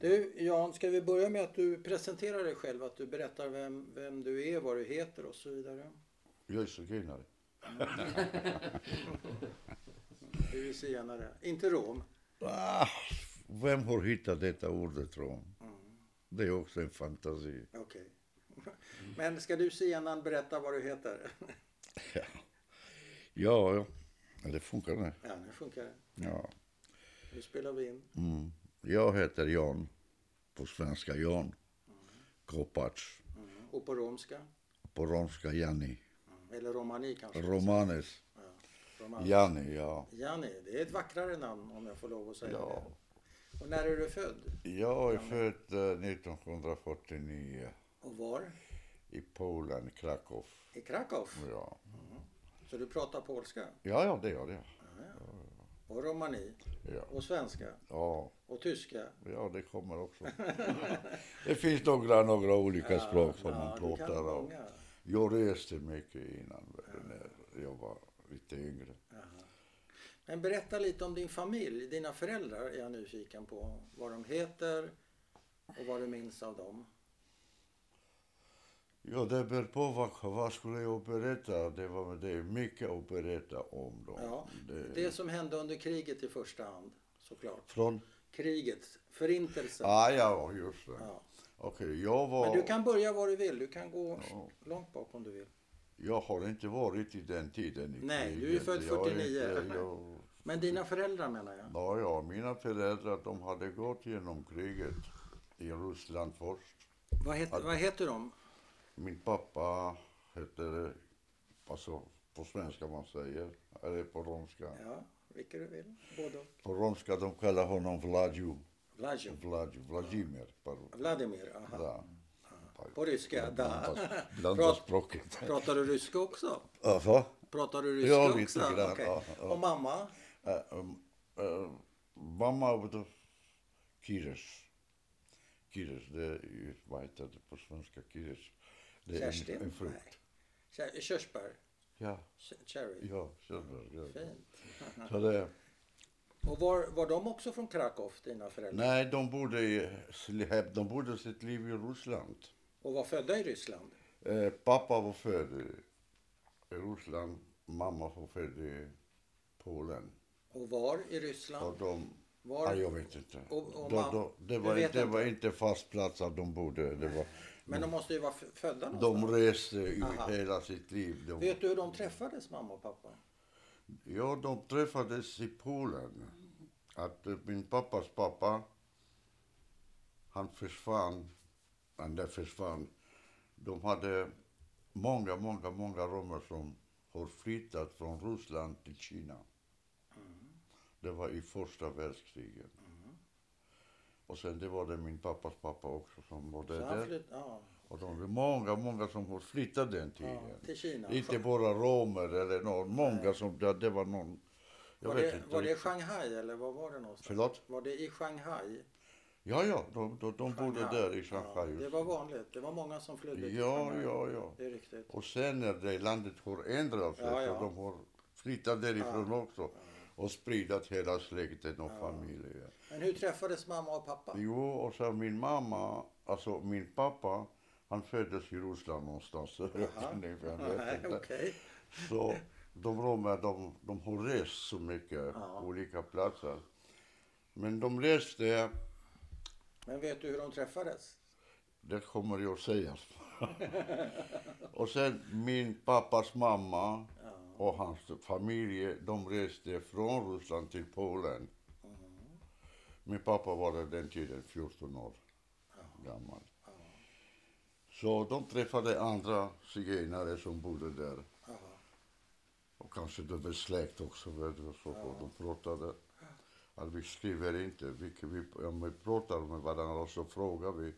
Du Jan, ska vi börja med att du presenterar dig själv? Att du berättar vem, vem du är, vad du heter och så vidare. Jag är zigenare. Du är zigenare. Inte rom. Ah, vem har hittat detta ordet rom? Det är också en fantasi. Okej. Men ska du zigenaren berätta vad du heter? Ja, ja. Ja, det funkar det. Ja, nu funkar det. Ja. Nu spelar vi in. Mm. Jag heter Jan, på svenska Jan Kopac, Mm. Och på romska? på romska Jani. Mm. Eller romani kanske? Romanes Ja. Jani, ja. Jani, det är ett vackrare namn om jag får lov att säga Ja. det. Och när är du född? Jag är född eh, 1949 Och var? i Polen, Krakow. I Krakow? Ja, Så du pratar polska? ja, ja det gör jag. Och romani? Ja. Och svenska? Ja, Och tyska? ja, det kommer också. det finns några, några olika språk som man pratar om. Jag reste mycket innan, när jag var lite yngre. Men berätta lite om din familj. Dina föräldrar är jag nyfiken på. Vad de heter och vad du minns av dem. Ja, det beror på vad, vad skulle jag berätta. Det, var, det är mycket att berätta om dem. Ja, det, det som hände under kriget i första hand, såklart. Från? Kriget, förintelsen. Ah, ja, just det. Ja. Okej, jag var... Men du kan börja var du vill. Du kan gå långt bak om du vill. Jag har inte varit i den tiden i Nej, du är kriget. född Jag 49. inte- jag, Men dina föräldrar menar jag. ja, ja, mina föräldrar de hade gått genom kriget i Ryssland först. Vad, het, vad heter de? Min pappa hette, alltså på svenska man säger, eller på romska. Ja, vilka du vill. Både. På romska de kallar honom Vladju. Vladjo. Vladju, Vladimir. På, Vladimir, aha. da. På ryska, da. Blanda, språket. Pratar du ryska också? Ja, va? Pratar du ryska Ja, också? grann, ja, ja. Och mamma? Ähm, äh, mamma var Kires. Kires, det vad heter det på svenska? Kires. Det är Kerstin? en, frukt. Nej. Körsbär? Ja, Ch- Cherry? ja, körsbär. Ja. Fint. Så det, Och var, var de också från Krakow, dina föräldrar? nej, de bodde, i, de bodde sitt liv i Ryssland. Och var födda i Ryssland? Eh, pappa var född i Ryssland, mamma var född i Polen. Och var i Ryssland? Och de, Var- ja, jag vet inte. Och- och mam- då- det, var, det var inte? inte fast plats att de bodde. Det var, Men de måste ju vara födda någonstans. de reste ju Aha. hela sitt liv. De, Vet du hur de träffades, mamma och pappa? Ja, de träffades i Polen. Att eh, min pappas pappa, han försvann. Han där försvann. De hade många, många, många romer som har flyttat från Ryssland till Kina. Det var i första världskriget. Och sen det var det min pappas pappa också som var Så där. flytt, ja, Och de många, många som har flyttat den tiden. ja, till Kina. Inte bara romer eller någon, många som, det, det var någon, jag var, vet det, inte. var det. Shanghai eller var var det någonstans? Förlåt? Var det i Shanghai? Ja, ja, de, de, de bodde där i Shanghai. Ja, det var vanligt. Det var många som flydde till Ja, Shanghai. ja, ja. Det är riktigt. Och sen när det landet har ändrat sig, Ja, ja. så de har flyttat därifrån också. Och spridat hela släkten och familjen. Men hur träffades mamma och pappa? Jo, och så min mamma, alltså min pappa, han föddes i Ryssland någonstans. Nej, okej. Så de romer, de, de har rest så mycket, Ja. olika platser. Men de reste, Men vet du hur de träffades? det kommer jag säga. och sen min pappas mamma och hans familj, de reste från Ryssland till Polen. Min pappa var den tiden 14 år gammal. Så de träffade andra zigenare som bodde där. Och kanske det var släkt också. Vet du, så De pratade. Att vi skriver inte. Vi, vi, om vi pratar med varandra så frågar vi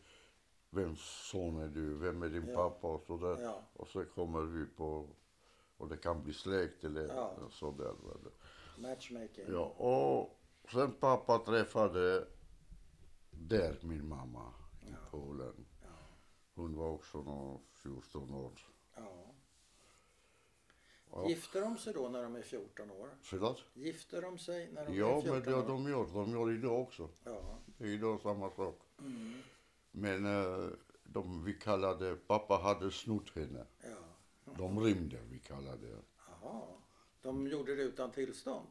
vem son är du, vem är din Ja. pappa och sådär. Ja. Och så kommer vi på, och det kan bli släkt eller Ja. sådär. Matchmaking. Ja, och sen pappa träffade där min mamma i Polen. Hon var också någon 14 år. Ja. Ja. Gifter de sig då när de är 14 år? Förlåt? Gifter de sig när de Ja, är 14 men det år? har de gjort. De gör idag också. Ja. Det är idag samma sak. Mm. Men eh, de, vi kallade, pappa hade snott henne. ja. De rymde, vi kallade det. Jaha. De gjorde det utan tillstånd?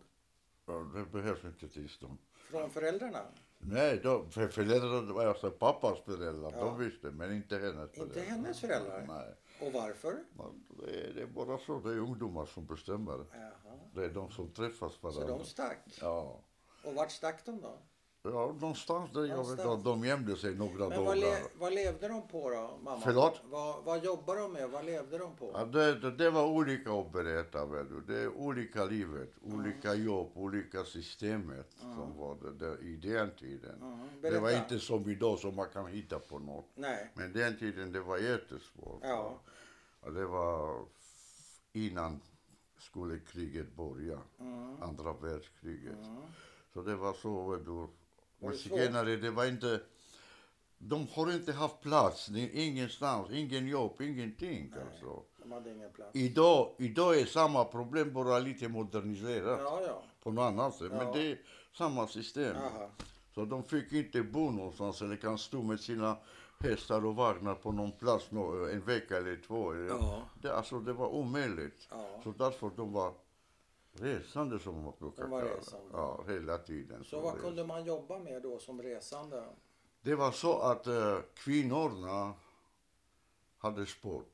Ja, det behövs inte tillstånd. Från föräldrarna? Nej, de, för föräldrarna, alltså pappas föräldrar, Ja. de visste, men inte hennes föräldrar. Inte hennes föräldrar? Nej, Och varför? det, är, det är bara så, det är ungdomar som bestämmer. Jaha. Det är de som träffas Så varandra. de stack? Ja. Och vart stack de då? Ja, någonstans där, jag vet Någonstans. inte, de gömde sig några Men vad, dagar. le vad levde de på då, mamma? Förlåt? Vad, vad jobbade de med? Vad levde de på? Ja, det, det, det var olika att berätta, vet du. Det är olika livet, olika jobb, olika systemet som var det där i den tiden. Mm, Det var berätta. inte som idag som man kan hitta på något. Nej. Men den tiden det var jättesvårt. Ja. Och det var innan skulle kriget börja, Mm. andra världskriget. Mm. Så det var så, vet du. Svårt? zigenare, det var inte... De har inte haft plats, ingenstans, ingen jobb, ingenting alltså. De hade ingen plats. Idag, idag är samma problem, bara lite moderniserat Ja, ja. på något annat sätt. Ja. Men det är samma system. Aha. Så de fick inte bo någonstans eller kan stå med sina hästar och vagnar på någon plats en vecka eller två. Eller- Ja. Det, alltså, det var omöjligt. Ja. Så därför de var resande som man brukar kalla resande. Ja, hela tiden. Så vad res- kunde man jobba med då som resande? Det var så att uh, kvinnorna hade sport.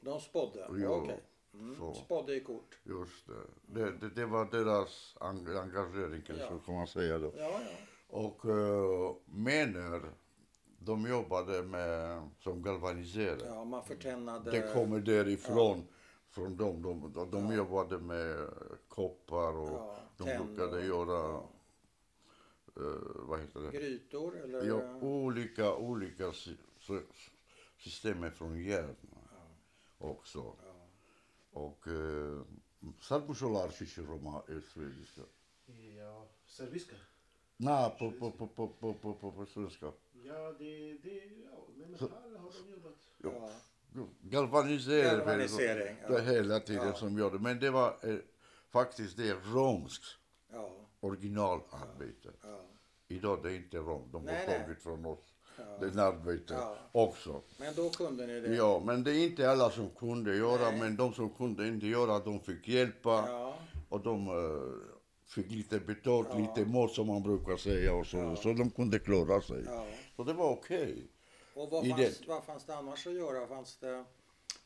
De spådde? Ja, Okej. Mm. så. Spådde i kort? Just det. Det, det, det var deras eng- engagering, Ja. så kan man säga då. Ja, ja. Och uh, männen, de jobbade med, som galvaniserare. Ja, man förtännade... Det kommer därifrån, från dem. De, de, de jobbade med koppar och Ja, de brukade göra, ja. eh, vad heter det? Grytor eller? Ja, olika, olika sy- sy- system från järn också. Ja. Och uh, sad bušolarčići Roma är svenska. Ja, serbiska. Na, po, po, po, po, po, po, på, på svenska. Ja, det, det, ja, med metall har de jobbat. Ja. Galvanisering. Galvanisering, Det ja. hela tiden Ja. som gör det. Men det var eh, faktiskt det romskt Ja. originalarbete. Ja. Idag det är inte rom. De Nej, har tagit från oss. Ja. Det är arbete också. Men då kunde ni det? Ja, men det är inte alla som kunde göra. Nej. Men de som kunde inte göra, de fick hjälpa. Och de eh, fick lite betalt, lite mat som man brukar säga. Och så, så de kunde klara sig. Så det var okej. Och vad fanns, det- vad fanns det annars att göra? Fanns det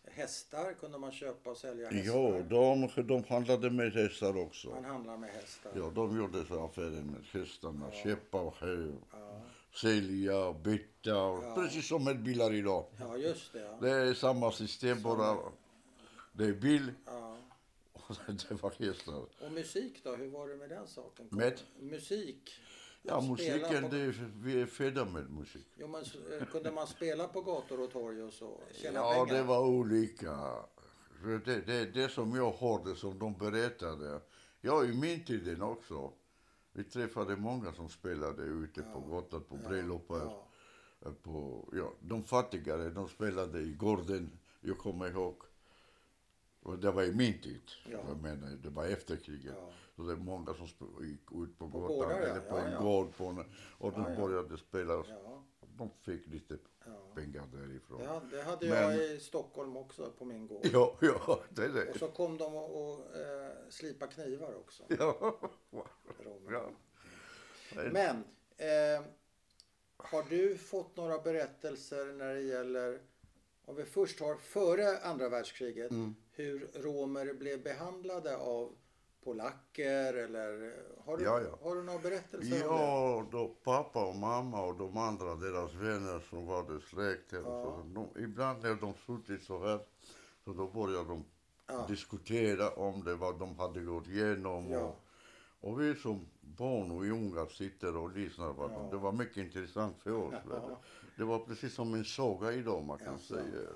hästar? Kunde man köpa och sälja hästar? Ja, de, de handlade med hästar också. Man handlar med hästar? Ja, de gjorde så affärer med hästarna. Ja. Köpa och hö, Ja. sälja, byta. och- Ja. Precis som med bilar idag. Ja, just det. Ja. Det är samma system bara. Det är bil Ja. och det var hästar. Och musik då? Hur var det med den saken? Med? Musik? Ja, musiken, på- det vi är födda med musik. Jo, men eh, kunde man spela på gator och torg och så? Tjäna Ja, pengar? det var olika. Det, det, det som jag hörde, som de berättade. Ja, i min tiden också. Vi träffade många som spelade ute på gatan, på bröllopar. Ja. På, ja, de fattigare, de spelade i gården. Jag kommer ihåg. Och det var i min tid. Ja. Jag menar, det var efter kriget. Ja. Så det är många som gick ut på På gatan gårdar, ja. eller på Ja, en ja. gård. På en, och de Ja, ja. började spela. Ja. De fick lite Ja. pengar därifrån. Det hade, det hade Men- jag i Stockholm också på min gård. Ja, ja, det är det. Och så kom de och, och eh, slipa knivar också. Ja. ja. Men eh, har du fått några berättelser när det gäller, om vi först har före andra världskriget, Mm. Hur romer blev behandlade av polacker eller har du, Ja, ja. har du några berättelser om det? Ja, då pappa och mamma och de andra, deras vänner som var det släkten. Ja. Så de, ibland när de suttit så här, så då började de Ja. diskutera om det, vad de hade gått igenom. Ja. Och, och vi som barn och unga sitter och lyssnar på dem. Ja. Det var mycket intressant för oss. Ja. Det var precis som en saga idag, man kan säga.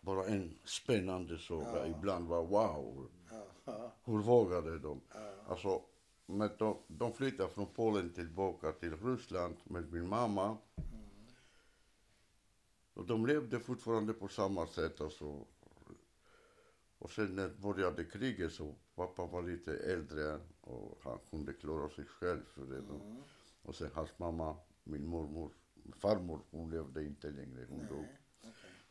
Bara en spännande saga. Ibland var wow, hur vågade de? ja, Alltså, men de, de flyttade från Polen tillbaka till Ryssland med min mamma. Och de levde fortfarande på samma sätt. Alltså. Och sen när började kriget så pappa var lite äldre och han kunde klara sig själv för det. Mm. Och sen hans mamma, min mormor, farmor, hon levde inte längre, hon dog.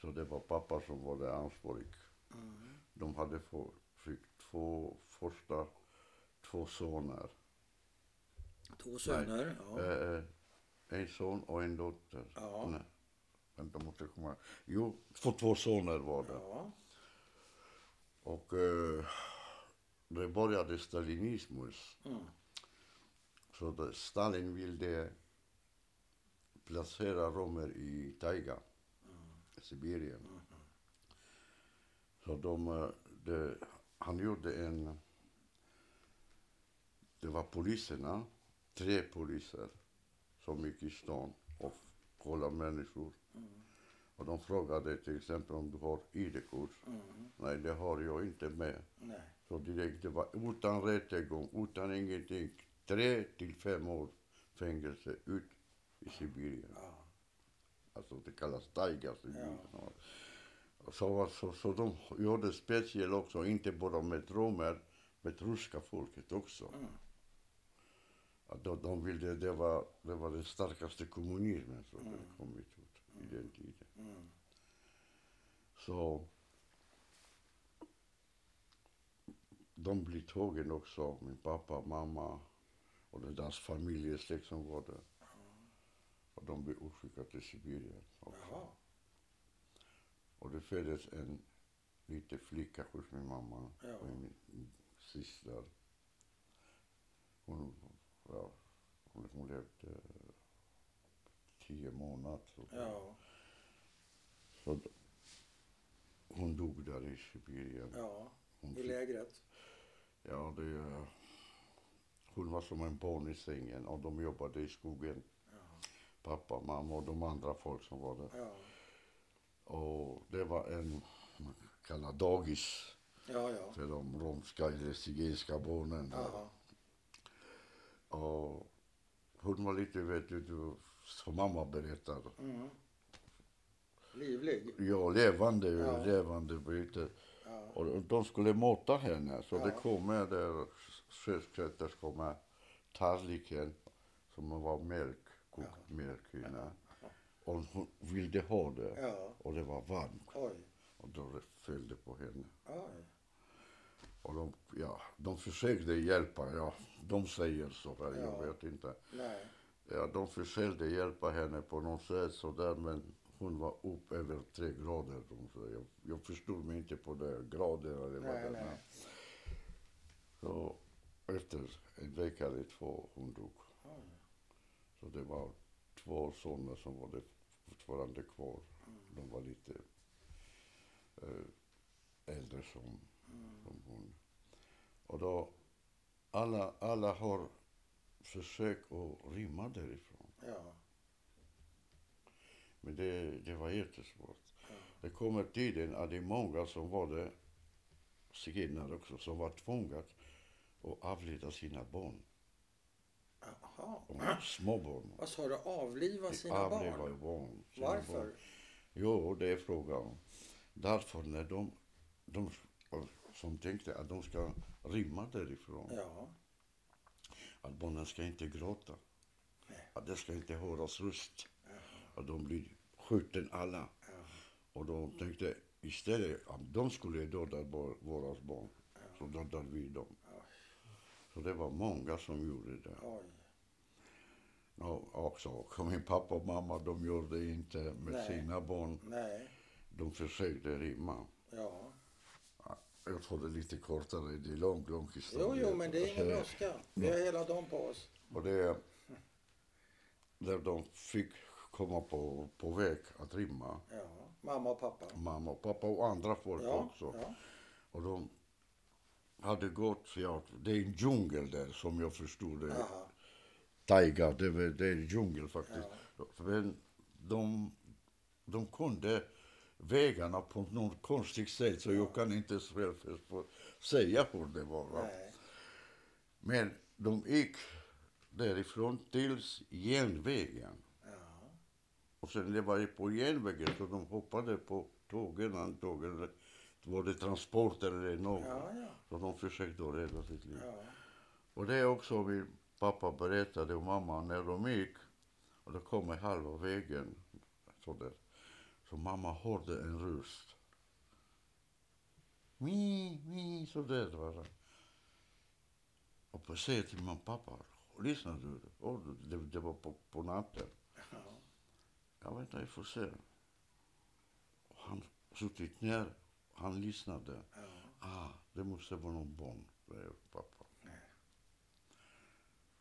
Så det var pappa som var det ansvarig. Mm. De hade få, fick två första, två soner. Två söner. Ja. Eh, eh, en son och en dotter. Ja. Nej, vänta, måste jag komma. Jo, för två soner var det. ja. Och eh, det började stalinismus. Mm. Så det, Stalin ville placera romer i taiga, Sibirien. Så de, eh, det, han gjorde en... Det var poliserna, tre poliser, som gick i stan och kollade människor. Och de frågade till exempel om du har ID-kort. Mm. Nej, det har jag inte med. Nej. Så direkt, det var utan rättegång, utan ingenting. Tre till fem år fängelse ut i Sibirien. Ja. Alltså det kallas Sibirien. Ja. Så, så, så de gjorde speciellt också, inte bara med romer, med ryska folket också. Mm. Att de, de ville, det var, det var den starkaste kommunismen som Mm. mm. kommit ut i den tiden. Mm. Så de blev tagen också, min pappa, mamma och deras familjesläkt som var där. Och de blev utskickade till Sibirien också. Jaha. Och det föddes en liten flicka hos min mamma Ja. och min syster. Hon, ja, hon, hon levde tio månader. Så, Ja. så hon dog där i Sibirien. Ja. Hon I lägret. Ja, det, eh, hon var som en barn i sängen och de jobbade i skogen. Pappa, mamma och de andra folk som var där. Ja. Och det var en, man kallar dagis Ja, ja. för de romska eller zigenska barnen. Och hon var lite, vet du, som mamma berättar. Mm. Livlig. Ja, levande, Ja. levande bryter. Ja. Och de skulle mata henne. Så det kommer där sköterskan med tallriken som var mjölk, kokt mjölk i. Ja. Och hon ville ha det. Och det var varmt. Oj. Och då föll det på henne. Oj. Och de, ja, de försökte hjälpa. Ja, de säger så här, Ja. jag vet inte. Nej. Ja, de försökte hjälpa henne på något sätt sådär, men hon var upp över tre grader. De. Jag, jag förstod mig inte på det, grader eller vad det. Så efter en vecka eller två, hon dog. Så det var två soner som var det fortfarande kvar. Mm. De var lite eh, äldre som, Mm. som hon. Och då, alla, alla har försökt att rymma därifrån. Ja. Men det, det var jättesvårt. Ja. Det kommer tiden att det är många som var det, zigenare också, som var tvungna att avlida sina barn. Jaha. Små barn. Vad sa du? Avliva sina Avliva barn? barn. sina Varför? barn. Jo, det är frågan. Därför när de, de som tänkte att de ska rymma därifrån, Ja. att barnen ska inte gråta, att det ska inte höras röst, att de blir skjuten alla. Ja. Och de tänkte istället att de skulle döda vår- våra barn, så dödar vi dem. Så det var många som gjorde det. Oj. Och också min pappa och mamma, de gjorde inte med Nej. sina barn. Nej. De försökte rimma. Ja. Jag får det lite kortare, det är lång, lång historia. Jo, jo, men det är ingen brådska. Vi har hela dagen på oss. Och det, där de fick komma på, på väg att rimma, Ja. Mamma och pappa. mamma och pappa och andra folk Ja. också. Ja. Och de hade gått, ja, det är en djungel där som jag förstod det. Taiga, det, var- det är en djungel faktiskt. Men de, de kunde vägarna på något konstigt sätt så jag kan inte säga hur det var. Va? Men de gick därifrån till järnvägen. Ja. Och sen det var på järnvägen så de hoppade på tågen antagligen. Var det transporter eller något. Ja, ja. Så de försökte att rädda sitt liv. ja. Och det är också min pappa berättade och mamma när de gick och de kom halva vägen så där. Så mamma hörde en röst. Mi, mi, så där var det. Och på säger till min pappa, lyssna du, oh, det, det var på, på natten. ja. Jag inte, jag får se. Och han suttit ner, han lyssnade. ja. Ah, det måste vara någon barn, pappa. Nej.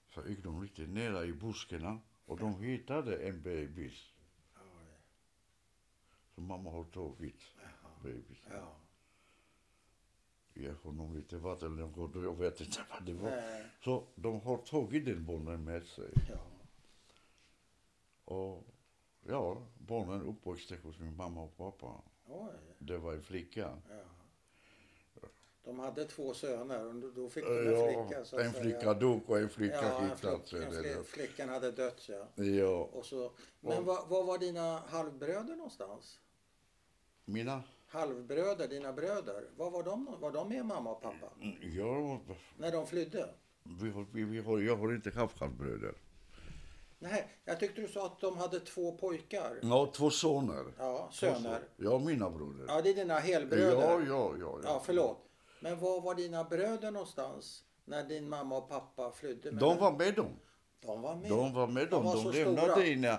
Så gick de lite nära i buskarna och de hittade en bebis. Oj. Så mamma har tagit Jaha. bebisen. Ja. Ge honom lite vatten eller något, jag vet inte vad det var. Nej. Så de har tagit den barnen med sig. Ja. Och ja, barnen uppväxte hos min mamma och pappa. Oj. Det var en flicka. Ja. De hade två söner och då- fick de en Ja, flicka. Så en säga. flicka dog och en flicka ja, en hittats. flick, flick, flickan hade dött ja. Ja, Och så, men var, var var dina halvbröder någonstans? mina, Halvbröder, dina bröder, var var de? Var de med mamma och pappa? ja, När de flydde? vi vi, vi jag har inte haft halvbröder. Nej, jag tyckte du sa att de hade två pojkar. Ja, två söner. Ja, söner. Ja, mina bröder. Ja, det är dina helbröder. Ja, ja, ja. Ja, förlåt. Men var var dina bröder någonstans när din mamma och pappa flydde? med De var med dem. de var med. De var med De dem. var De, lämnade inga,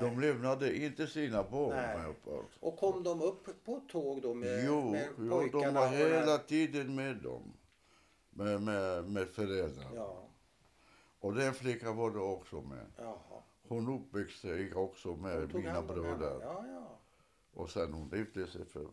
de lämnade inte sina barn. Och kom de upp på tåg då med, Jo, med jo, de var hela tiden med dem. Med, med, med föräldrar. Ja, Och den flickan var det också med. jaha. Hon uppväxte också med mina bröder. Ja, ja. Och sen hon gifte sig för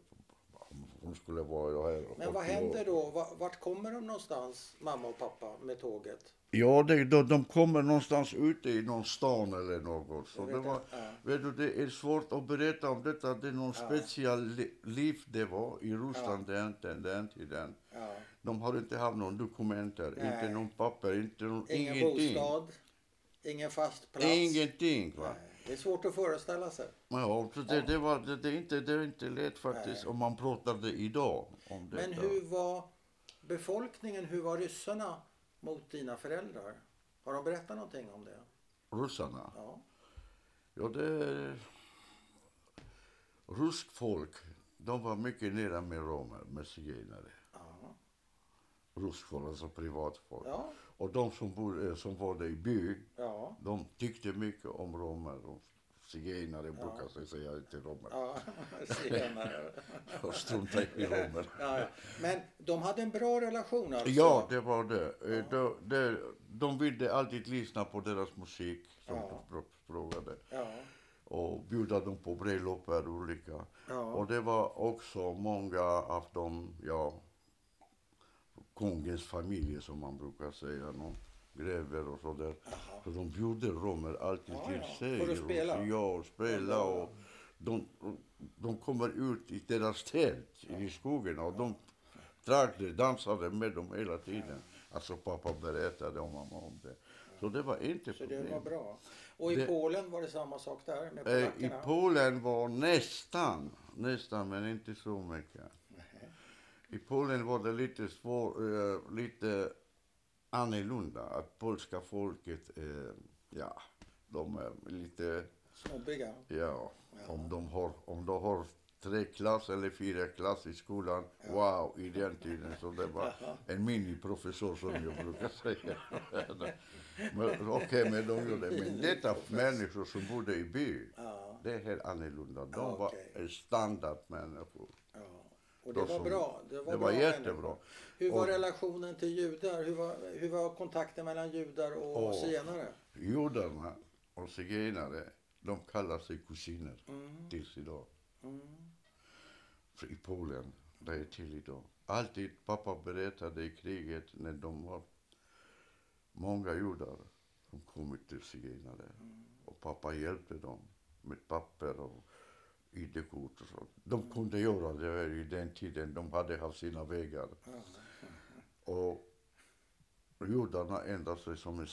hon skulle vara här. Men vad 80 år. händer då? Va- Vart kommer de någonstans, mamma och pappa, med tåget? Ja, det, de, de kommer någonstans ute i någon stan eller något. Så det, var. Ja. vet du, det är svårt att berätta om detta. Det är någon Ja. speciell li, liv det var i Ryssland den, den, den tiden. Ja. De har inte haft någon dokumenter, Nej. inte någon papper, inte någon, Ingen ingenting. bostad, ingen fast plats. Ingenting. Va? Nej, Det är svårt att föreställa sig. Ja, så det, det, var, det, det, är inte, det är inte lätt faktiskt Nej. om man pratade idag om detta. Men hur var befolkningen, hur var ryssarna mot dina föräldrar? Har de berättat någonting om det? Ryssarna? Ja. Ja, det... Rysk folk, de var mycket nära med romer, med zigenare. Ja. Folk, alltså privatfolk. Ja. Och de som, bodde, som var där i by, Ja. de tyckte mycket om romer. Och zigenare brukar jag säga, inte romer. Ja. Senare. Jag struntar i romer. Ja, ja. Men de hade en bra relation alltså? Ja, det var det. Eh, De, de, de ville alltid lyssna på deras musik, som Ja. du frågade. Ja. Och bjuda dem på bröllop och olika. Ja. Och det var också många av dem, ja, kungens familjer som man brukar säga, någon grever och sådär. Så de bjuder romer alltid Ja, till sig. För att spela? Ja, och spela och de, de kommer ut i deras tält i skogen och de drack dansade med dem hela tiden. Alltså pappa berättade om mamma om det. Så det var inte Så det problem. var bra. Och i Det- Polen var det samma sak där med Eh, I? Polen var nästan, nästan men inte så mycket. I Polen var det lite svår, eh, lite annorlunda. Att polska folket, eh, ja, de är lite, Snobbiga? ja, om de har, om de har tre klass eller fyra klass i skolan, wow, i den tiden. Så det var en miniprofessor som jag brukar säga. men Okej, men de gjorde Men detta människor som bodde i by, Ja. det är helt annorlunda. De Ja, var okej. en standardmänniskor. Och det De var bra? Det var, det bra var människor. jättebra. Hur var Och- relationen till judar? Hur var, hur var kontakten mellan judar och Åh. zigenare? Judarna och zigenare, de kallar sig kusiner Mm. tills idag. Mm. I Polen, det är till idag. Alltid, pappa berättade i kriget när de var många judar som kommit till zigenare. Och pappa hjälpte dem med papper och ID-kort och sånt. De kunde göra det i den tiden, de hade haft sina vägar. Och judarna ändrade sig som en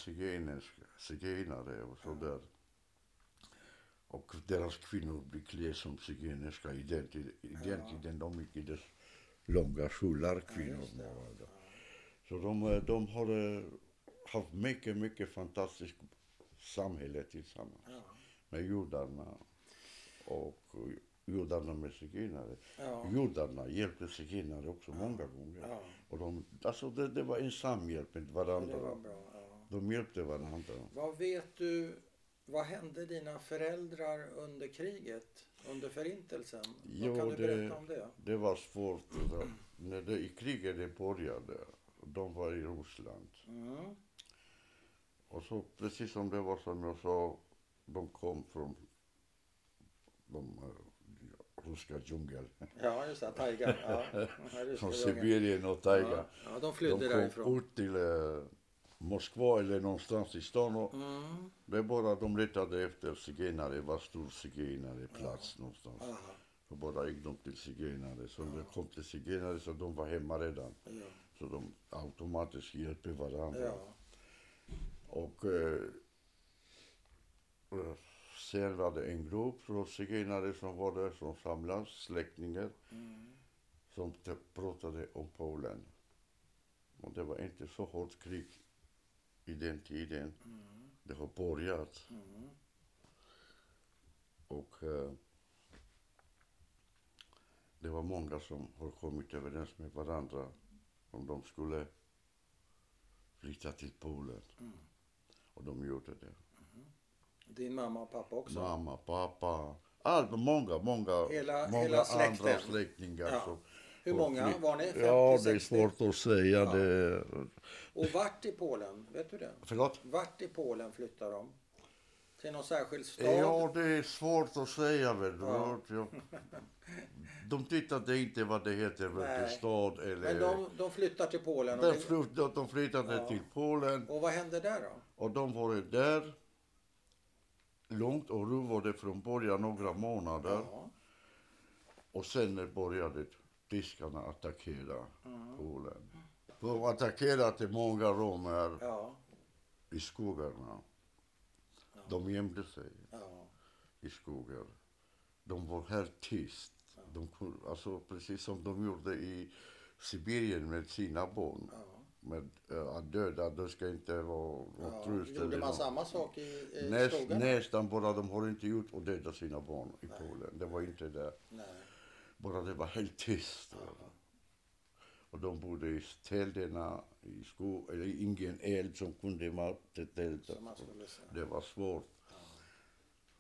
zigenare och så där. Och deras kvinnor blev klädda som zigenska i den, tiden. De gick i det långa kjolar, kvinnor. just det. var det. Så de, eh, de har eh, haft mycket, mycket fantastiskt samhälle tillsammans Ja. med judarna och judarna med zigenare. Ja. Judarna hjälpte zigenare också många gånger. Ja. Och de, alltså det, det var en samhjälp med varandra. var bra. Ja. De hjälpte varandra. Vad vet du, vad hände dina föräldrar under kriget, under förintelsen? Jo, vad kan du det- berätta om det? Det var svårt. Då. När det, i kriget det började, de var i Ryssland. Mm. Och så precis som det var som jag sa, de kom från de uh, ryska djungeln. Ja, just det, taigan. Ja. Ja, Från. Sibirien och Taiga. Ja, ja, de De flydde kom därifrån. ut till eh, Moskva eller någonstans i stan och Mm. det är bara de letade efter zigenare, var stor zigenare plats någonstans. Aha. Så bara gick de till zigenare. Så det kom till zigenare så de var hemma redan. Ja. Så de automatiskt hjälper varandra. Ja. Och eh, eh, sen var det en grupp från zigenare som var där som samlades, släktingar, Mm. som pratade om Polen. Och det var inte så hårt krig i den tiden. Mm. Det har börjat. Mm. Och eh, det var många som har kommit överens med varandra om de skulle flytta till Polen. Mm. Och de gjorde det. Din mamma och pappa också? Mamma, pappa, allt, många, många, Hela- många hela andra släktingar. Ja. som Hur många flytt- var ni? 50, Ja, det är 60? svårt att säga. Ja. Det, Och vart i Polen? Vet du det? förlåt? Vart i Polen flyttar de? Till någon särskild stad? Ja, det är svårt att säga. Väl. Ja. Ja. De tittade inte vad det heter, vilken stad eller... Men de, de flyttar till Polen. Och, De flyttade, de flyttade Ja. till Polen och vad hände där då? och de var där långt och ruvade från början några månader. Ja. Och sen började tyskarna attackera Mm. Polen. De attackerade många romer Ja. i skogarna. De gömde sig Ja. i skogar. De var helt tyst. De, alltså, precis som de gjorde i Sibirien med sina barn. Ja. Med, eh, att döda, det ska inte vara Ja. tröst Gjorde man samma sak i, i Näst, skogarna? nästan bara, de har inte gjort att döda sina barn i Polen. Det var inte det. Nej. Bara det var helt tyst. Och de bodde i städerna, i skog, eller ingen eld som kunde skulle säga. Det var svårt.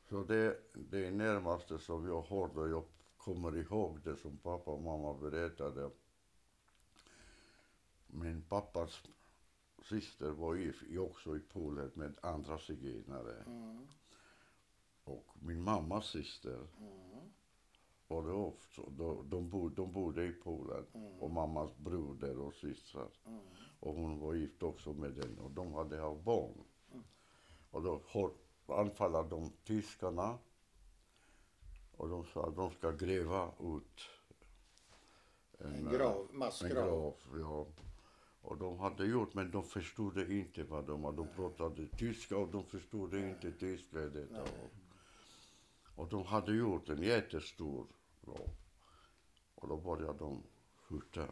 Så det, det är närmaste som jag hörde, och jag kommer ihåg det som pappa och mamma berättade. Min pappas syster var i, också i Polen med andra zigenare. Mm. Och min mammas syster Mm. var det också. De, de, bodde, de bodde i Polen. Och mammas broder och systrar. Mm. Och hon var gift också med den. Och de hade haft barn. Och då anfallade de tyskarna. Och de sa att de ska gräva ut En eh, grav, En grav, ja. Och de hade gjort, men de förstod inte vad de hade. De pratade tyska och de förstod inte tyska. Detta. Och, och de hade gjort en jättestor grav. Och då började de skjuta.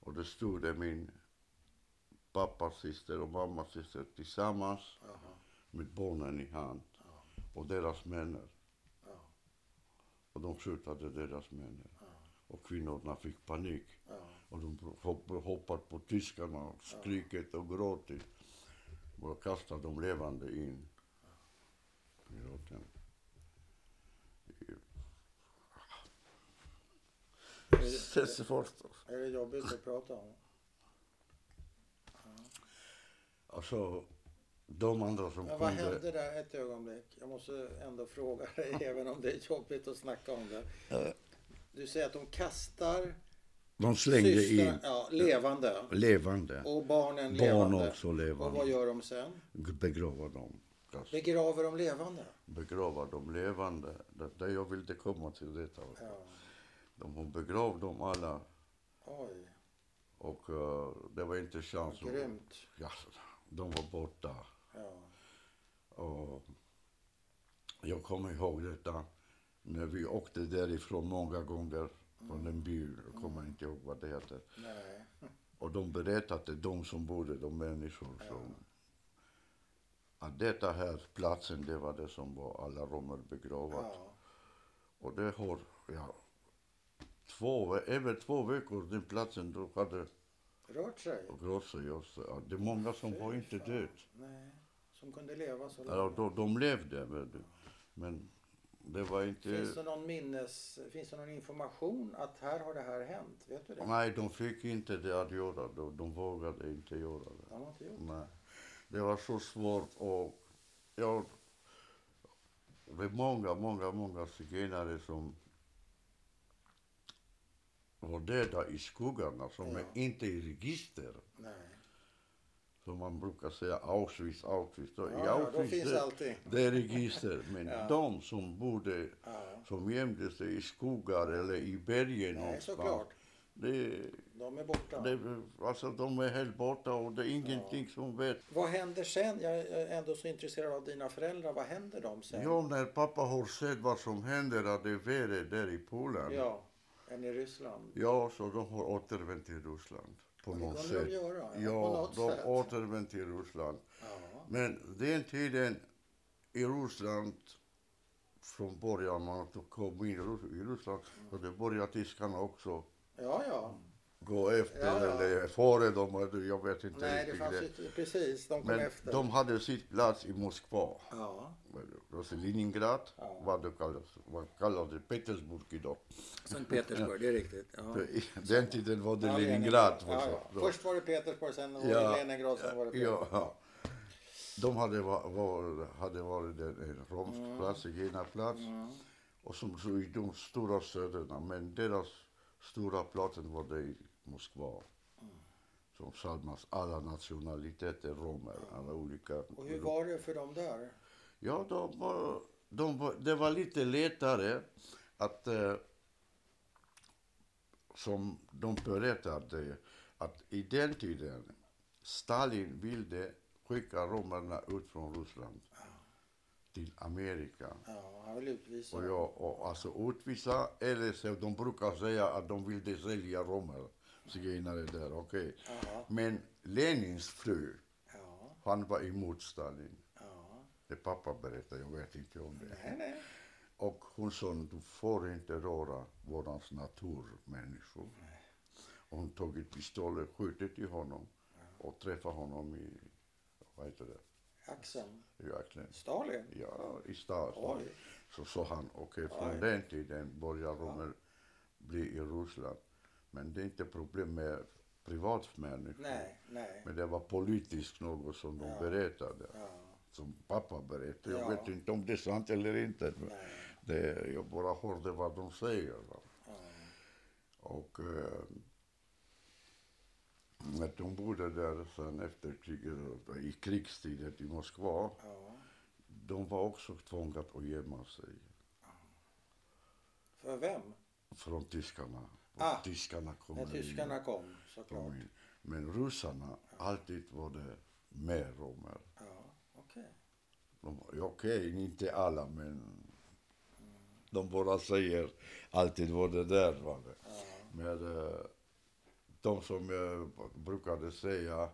Och det stod det min pappas syster och mammas syster tillsammans med barnen i hand. Och deras män. Och de skjutade deras män. Och kvinnorna fick panik. Och de hopp- hoppat på tyskarna och skrikit och gråtit. Bara kastade dem levande in i roten. Är det, är jobbigt att prata om? Alltså, de andra som Men vad kunde... hände där ett ögonblick? Jag måste ändå fråga dig, även om det är jobbigt att snacka om det. Du säger att de kastar De slängde systrar, in ja, levande levande. och barnen Barn levande. också Och vad levande. gör de sen? Begrava dem. Begraver de levande? Begrava dem levande. Det, det jag ville komma till detta. Ja. De har begravt dem alla. Oj, Och eh, det var inte chans. att- grymt. Ja, de var borta. Ja. Och jag kommer ihåg detta när vi åkte därifrån många gånger från en by, jag kommer inte ihåg vad det heter. Nej. Och de berättade, de som bodde, de människor som... Att detta här platsen, det var det som var alla romer begravda. Ja. Och det har, ja, två, över två veckor den platsen då hade Rört sig? rört sig. Så, ja, det är många som var inte död. Nej. Som kunde leva så Ja, länge. de, de levde, du. Men det var inte... Finns det någon minnes... Finns det någon information att här har det här hänt? Vet du det? Nej, de fick inte det att göra. De, de vågade inte göra det. De har inte gjort Nej. Det var så svårt och ja, det är många, många, många zigenare som var döda i skogarna som Ja. är inte i register. Nej. Som man brukar säga Auschwitz, Auschwitz. I Ja, ja, då Auschwitz finns det, allting. det är register. Men Ja. de som bodde, Ja. som gömde sig i skogar eller i bergen Nej, någonstans. såklart. Det, De är borta. det, alltså de är helt borta och det är ingenting som vet. Vad händer sen? Jag är ändå så intresserad av dina föräldrar. Vad händer dem sen? Ja, när pappa har sett vad som händer att det är värre där i Polen. Ja, än i Ryssland. Ja, så de har återvänt till Ryssland på det något de sätt. göra, ja, de sätt. återvänt till Ryssland. Ja. Men den tiden i Ryssland, från början man kom in i Ryssland, så det började tyskarna också Ja, ja. Gå efter Ja, ja. eller före dem. Jag vet inte Nej, det fanns ju inte... Precis, de kom Men efter. de hade sitt plats i Moskva. Ja, Alltså Leningrad, Ja. vad det kallas, vad kallas det, Petersburg idag. Sankt Petersburg, det är riktigt. Ja. Den tiden var det Ja, Leningrad. Ja, Först var det Petersburg, sen var det Ja. Leningrad, sen var det Petersburg. Ja, de hade, va- var, hade varit en, romsk plats, en zigenarplats. Mm. Och som så i de stora städerna. Men deras stora platsen var det i Moskva. Mm. Som samlas alla nationaliteter, romer, alla olika. Och hur var det för dem där? Ja, de var, de var, det var lite lättare att, eh, som de berättade, att i den tiden Stalin ville skicka romerna ut från Ryssland till Amerika. Ja, han vill utvisa. Och, jag, och alltså utvisa, eller så de brukar säga att de ville sälja romer, zigenare där, okej. Ja, Men Lenins fru, ja, han var emot Stalin. ja. Det pappa berättade, jag vet inte om det. Nej, nej. Och hon sa, du får inte röra vårans naturmänniskor. Och hon tog ett pistol och skjutit i honom och träffade honom i, vad heter det, Axeln. i axeln. Stalin? Ja, i staden. Oj. Så sa han, okej, från Oj. den tiden börjar romer bli i Ryssland. Men det är inte problem med privatmänniskor. Nej, nej. Men det var politiskt något som de Ja. berättade. Ja, Som pappa berättade. Jag Ja. vet inte om det är sant eller inte. Det, jag bara hörde vad de säger. Och eh, när de bodde där sen efter kriget, i krigstiden i Moskva, de var också tvungna att gömma sig För vem? från tyskarna. Ah, tyskarna kom När tyskarna kom, såklart. in. Men ryssarna, alltid var det mer romer. Ja, okej. Ja, Okej, inte alla, men de bara säger alltid var det där. Var det. Ja, Men eh, de som jag brukade säga,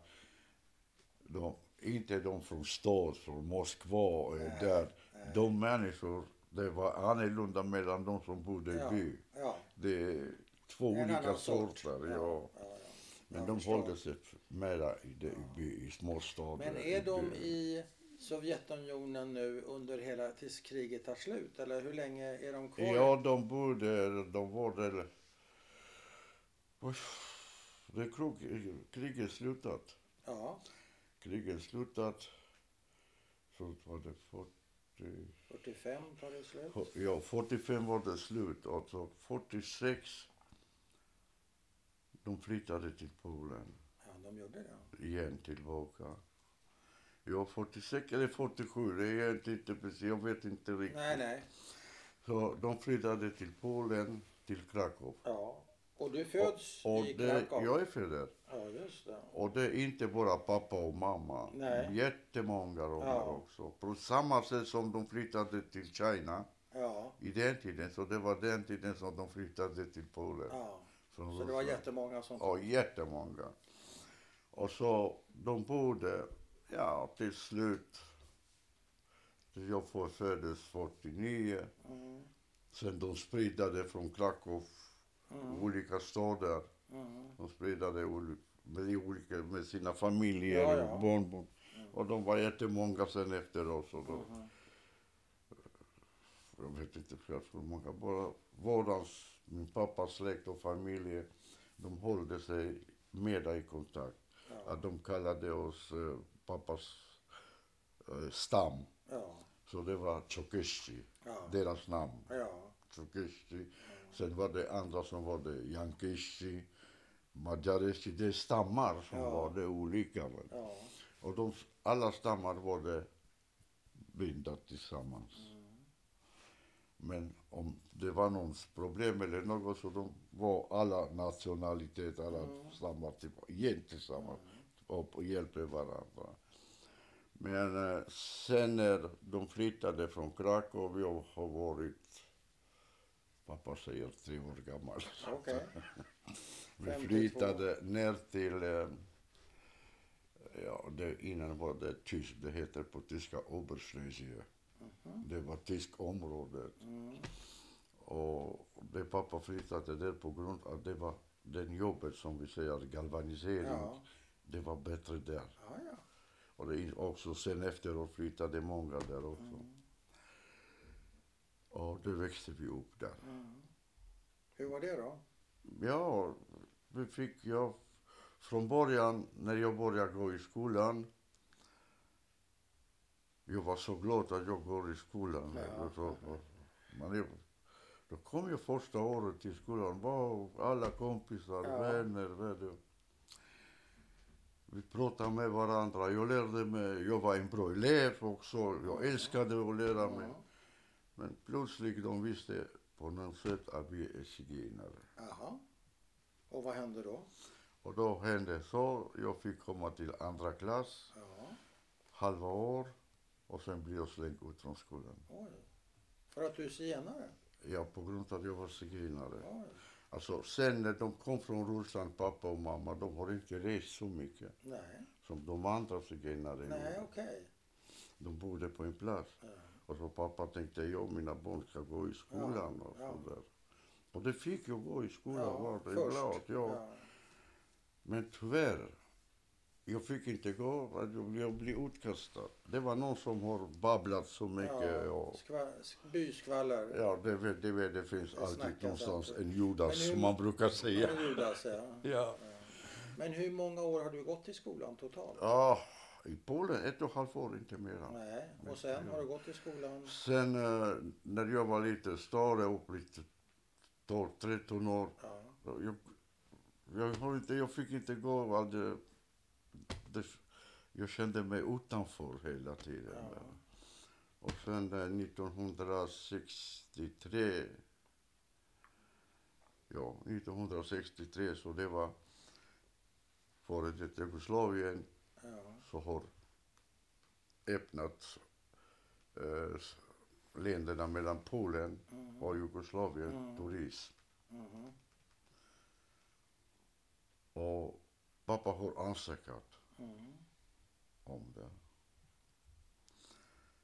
de, inte de från stad, från Moskva, eh, Nej, där. nej. De människor, det var annorlunda mellan de som bodde Ja. i by. ja. Det två olika sorter. Ja. Ja, ja, ja. Men de håller sig mera i, det, by, i småstäder. Men är de i Sovjetunionen nu under hela tills kriget tar slut? Eller hur länge är de kvar? Ja, de bodde, de var där... Det krig, kriget slutat. Ja, Kriget slutat. Så var det 40... 45 tar det slut. Ja, 45 var det slut. Och så 46 de flyttade till Polen Ja, de gjorde det. igen tillbaka. Ja, 46 eller 47, det är inte, inte precis, jag vet inte riktigt. Nej, nej. Så de flyttade till Polen, till Krakow. Ja. Och du föds Och i det, Krakow? jag är född där. Ja, just det. Och det är inte bara pappa och mamma. Nej. Jättemånga romer Ja. också. På samma sätt som de flyttade till Kina. Ja, i den tiden. Så det var den tiden som de flyttade till Polen. ja. Från Så det var jättemånga som... Ja, jättemånga. Och så de bodde, ja till slut. Jag får- föddes 49. Mm, Sen de spridade från Krakow, mm, olika städer. mm. De spridade med, olika, med sina familjer Ja, ja. och barnbarn. Och de var jättemånga sen efter oss. Och då, Mhm. jag vet inte själv hur många, bara vårdans, min pappas släkt och familj, de höll sig med i kontakt. Ja, Att de kallade oss eh, pappas eh, stam. ja, Så det var Tjokeschi, ja, deras namn. ja. Tjokeschi. Sen var det andra som var det Jankeschi, Madjareschi. Det är stammar som var det olika. Och de, alla stammar var det bindat tillsammans. Men om det var någons problem eller något så de var alla nationaliteter, alla stammar typ, igen tillsammans och, hjälpte varandra. Men eh, sen när de flyttade från Krakow, jag har varit, pappa säger tre år gammal. Okej. Vi 52. flyttade ner till, eh, ja det, innan var det tysk, det heter på tyska Oberschlesien. Det var tysk område. Mm. Och det pappa flyttade där på grund av att det var den jobbet som vi säger galvanisering. Ja. Det var bättre där. Ja, ja. Och det också sen efteråt flyttade många där också. Mm. Och då växte vi upp där. Mm. Hur var det då? Ja, vi fick jag från början när jag började gå i skolan. Jag var så glad att jag går i skolan. Ja. Och så, man är, då kom jag första året till skolan. Wow, alla kompisar, Ja. vänner, vänner. Vi pratade med varandra. Jag lärde mig. Jag var en bra elev också. Jag älskade att lära mig. Ja. Men plötsligt de visste på något sätt att vi är zigenare. Jaha. Och vad hände då? Och då hände så, jag fick komma till andra klass, Ja. halva år och sen blev jag slängd ut från skolan. Oj. För att du är zigenare? Ja, på grund av att jag var zigenare. Alltså sen när de kom från Ryssland, pappa och mamma, de har inte rest så mycket Nej. som de andra zigenare Nej, okej. De bodde på en plats. Ja. Och så pappa tänkte, jag och mina barn ska gå i skolan och ja. sådär. Och det fick jag gå i skolan, Ja, var det glad. Ja. Ja. Men tyvärr, jag fick inte gå, jag blev, jag blev utkastad. Det var någon som har babblat så mycket. Ja. Och, Skva- byskvaller. ja, det, vet, det, vet, det finns Det alltid någonstans alltid. en Judas, hur- som man brukar säga. Ja, Judas, ja. Ja. Men hur många år har du gått i skolan totalt? ja, i Polen ett och ett halvt år, inte mera. Nej. Och sen har du gått i skolan? Sen eh, när jag var lite större, upp lite 12, 13 år, Ja. jag, jag, inte, jag fick inte gå. det, jag kände mig utanför hela tiden. Ja. Och sen eh, 1963, ja 1963 så det var före detta Jugoslavien Ja. så har öppnat eh, länderna mellan Polen Mm. och Jugoslavien Mm. turism. Mhm. Och pappa har ansökat Mm. Om det.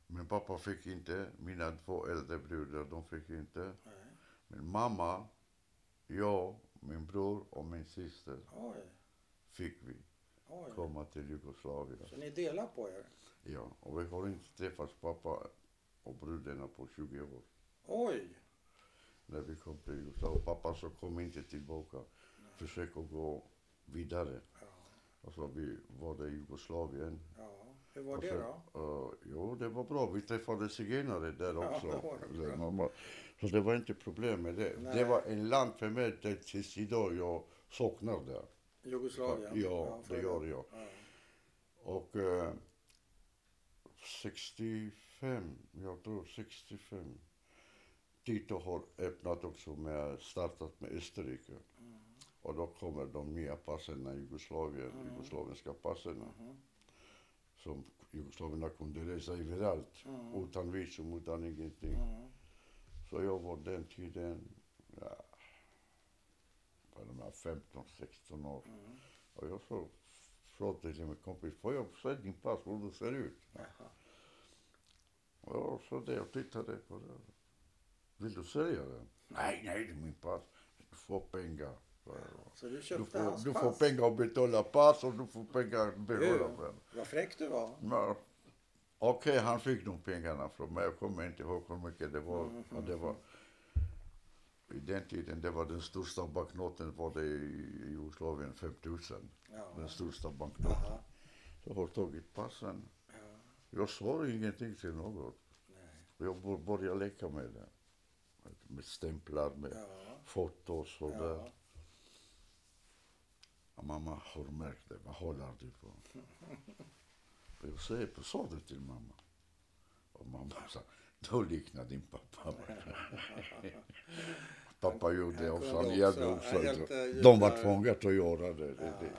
Men pappa fick inte, mina två äldre bröder, de fick inte. Nej. Men mamma, jag, min bror och min syster Oj. fick vi Oj. komma till Jugoslavien. Så ni delar på er? Ja, och vi har inte träffat pappa och bröderna på 20 år. Oj. När vi kom till Jugoslavien. Pappa så kom inte tillbaka. Försökte gå vidare. Ja. Och så vi var där i Jugoslavien. ja. Hur var Och det då? Uh, jo, det var bra. Vi träffade zigenare där Ja, också. det var det. Normalt. Så det var inte problem med det. Nej. Det var en land för mig det tills idag jag saknar det. Jugoslavien? Ja, för det gör jag. Ja. Och eh, 65, jag tror 65. Tito har öppnat också med, startat med Österrike. Mm. Och då kommer de nya passen, Jugoslavien, Mm. jugoslaviska passen. Mhm. Som jugoslavierna kunde resa överallt. Mm. Utan visum, utan ingenting. Mm. Så jag var den tiden, ja, var de här 15, 16 år. Mm. Och jag så frågade till min kompis, får jag se din pass, hur du ser ut? Jaha. Och jag så där och tittade på det. Vill du sälja den? Nej, nej, det är min pass. Du får pengar. Så du Du köpte får, hans du får pass? pengar att betala pass och du får pengar att Du, behålla den. vad fräck du var. Okej, han fick de pengarna från mig. Jag kommer inte ihåg hur mycket det var. Mm, Och det var I den tiden, det var den största banknoten var det i Jugoslavien, 5000. Ja. Den största banknoten. Aha. Jag har tagit passen. Ja. Jag sa ingenting till något. Nej. Jag bör- började leka med det. Med stämplar, med Ja. fotos och det. Ja. Mamma har märkt det. Vad håller du på? Jag säger på, sa det till mamma. Och mamma sa, du liknar din pappa. pappa gjorde det också. Han hjälpte också. hjälpte De var tvungna att göra det. det, det.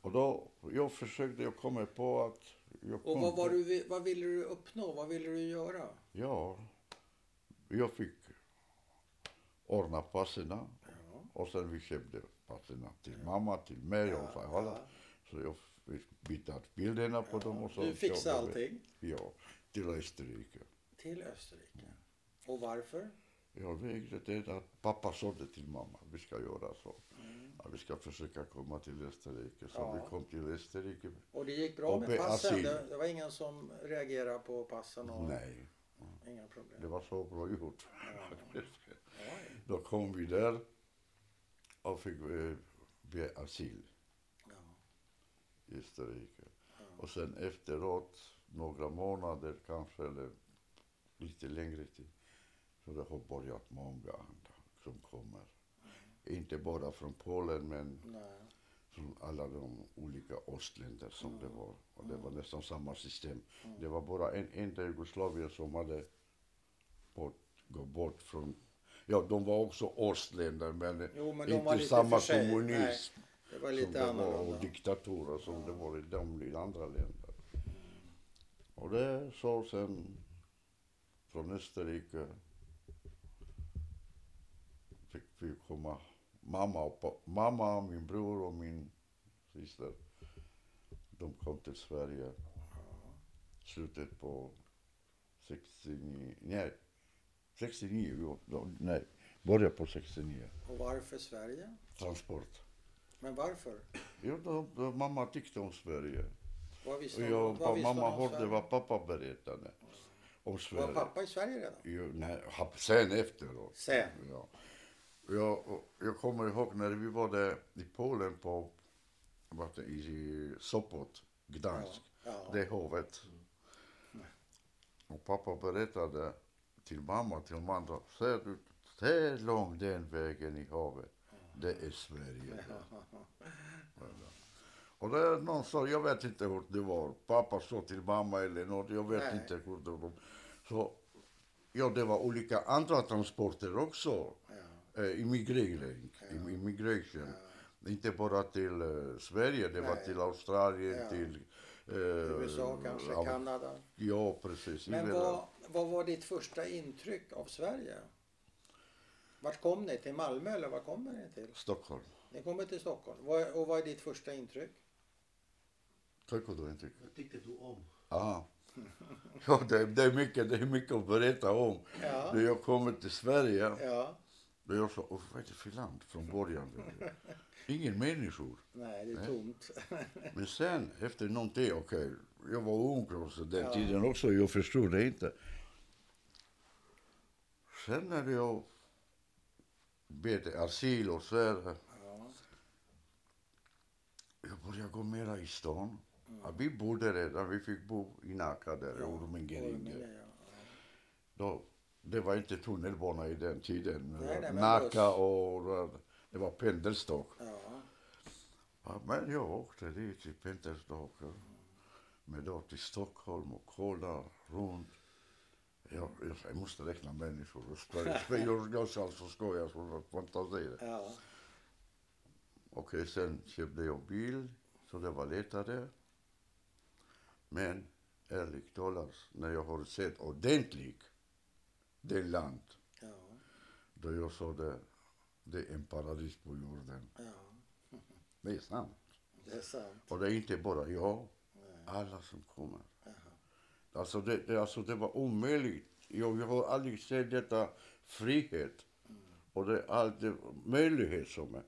Och då, jag försökte, jag kommer på att jag Och vad, var du, vad ville du uppnå? Vad ville du göra? Ja, jag fick ordna passen Ja. och sen vi köpte passen till mamma, till mig och för alla. Så jag byta bilderna på dem och så Du fixade allting Ja, till Österrike. till Österrike. Och varför? Jag vägde det att pappa sa det till mamma, vi ska göra så. Mm. Ja, vi ska försöka komma till Österrike. Så Ja. vi kom till Österrike. Och det gick bra med passen? Det, det var ingen som reagerade på passen? Och, Nej, Inga problem? det var så bra gjort. Oj. Då kom vi där och fick eh, be asyl. Ja. i Österrike. Och sen efteråt, några månader kanske, eller lite längre tid, så det har börjat många andra som kommer. Inte bara från Polen, men Nej. från alla de olika östländer som det var. Och det var nästan samma system. Det var bara en enda Jugoslavien som hade bort, gått bort från Ja, de var också östländer, men, Jo, men inte samma sig. kommunism Det var som lite det var annorlunda. och diktatorer som det var i de i andra länder. Och det så sen från Österrike fick vi komma, mamma och mamma, min bror och min syster. De kom till Sverige slutet på 69, nej, 69, jo, då- nej, början på 69. Och varför Sverige? Transport. Men varför? Jo, då, då, mamma tyckte om Sverige. Vad visste hon- jag, vad visste mamma hörde vad pappa berättade om Sverige. Var pappa i Sverige redan? Jo, nej, sen efteråt. Sen? Ja. Jag, jag kommer ihåg när vi var där i Polen på vad det, i Sopot, Gdansk, Ja. det havet. Och pappa berättade till mamma, till andra, ser du, se långt den vägen i havet, det är Sverige. Och det är någon sa, jag vet inte hur det var, pappa sa till mamma eller något, jag vet Nej. inte hur det var. Så, ja det var olika andra transporter också, Ja. eh, immigrering, im- immigration. Inte bara till eh, Sverige, det var Nej. till Australien, Ja. till USA kanske, ja, Kanada. Ja, precis. Men vad, vad var ditt första intryck av Sverige? Vart kom ni? Till Malmö eller var kommer ni till? Stockholm. Ni kommer till Stockholm. Vad, och vad är ditt första intryck? Tycker du inte? Vad tyckte du om? Aha. Ja, det, det, är mycket, det är mycket att berätta om. Ja. När jag kommer till Sverige, Ja. Då jag sa, "Åh, vad är det för land från början? Ingen människor. Nej, det är tomt. Men sen, efter någonting, okej, jag var ung också den Ja. tiden också, jag förstod det inte. Sen när jag bad asyl och här, Ja. jag började gå mera i stan. Ja, vi bodde redan, vi fick bo i Nacka där, Ormingeringe. Ormingen, ja. Då, det var inte tunnelbana i den tiden. Nej, nej, Nacka och det var pendeltåg. Ja. Ja, men jag åkte dit till pendeltåg. Men då till Stockholm och kolla runt. Jag, jag, måste räkna människor. och spela- Jag, jag ska alltså skoja så fantasi. ja. Okej, sen köpte jag bil, så det var lättare. Men ärligt talat, när jag har sett ordentligt det land. Ja, Då jag sa det, det är en paradis på jorden. ja, Det är sant. det är sant. Och det är inte bara jag, Nej. alla som kommer. Jaha. Alltså det, det, alltså det var omöjligt. Jag, jag har aldrig sett detta frihet och det, all det möjlighet som är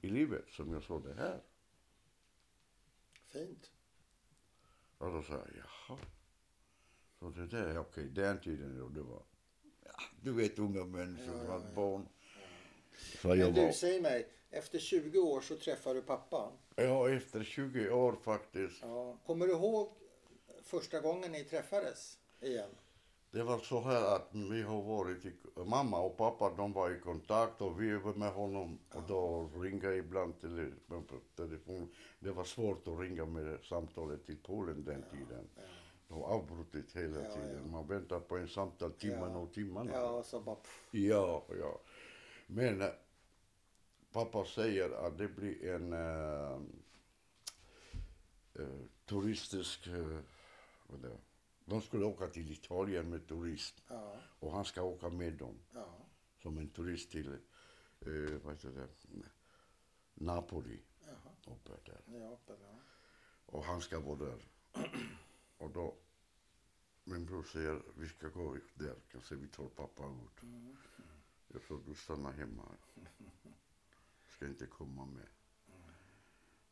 i livet som jag såg det här. Fint. Och då sa jag, jaha. Så det där, okej, den tiden då det var, ja, du vet unga människor, Ja, ja, ja, ja. barn. Så jag Men du, var, säg mig, efter 20 år så träffar du pappa. ja efter 20 år faktiskt. Ja. Kommer du ihåg första gången ni träffades igen? Det var så här att vi har varit i, mamma och pappa de var i kontakt och vi var med honom och då ringde ibland till telefon. Det var svårt att ringa med samtalet till Polen den tiden. Ja, De har avbrutit hela Ja, tiden. ja. Man väntar på en samtal timmarna Ja. och timmarna. ja så bara... Pff. Ja, ja. Men eh, pappa säger att det blir en eh, eh, turistisk... Vad det, de skulle åka till Italien med turism Ja, och han ska åka med dem ja, som en turist till eh, vad heter det? Napoli. jaha. Uppe där. Neapel, ja. Och han ska vara där. Och då, min bror säger, vi ska gå där, kanske vi tar pappa ut. Mm. Jag sa, du stannar hemma. Ska inte komma med.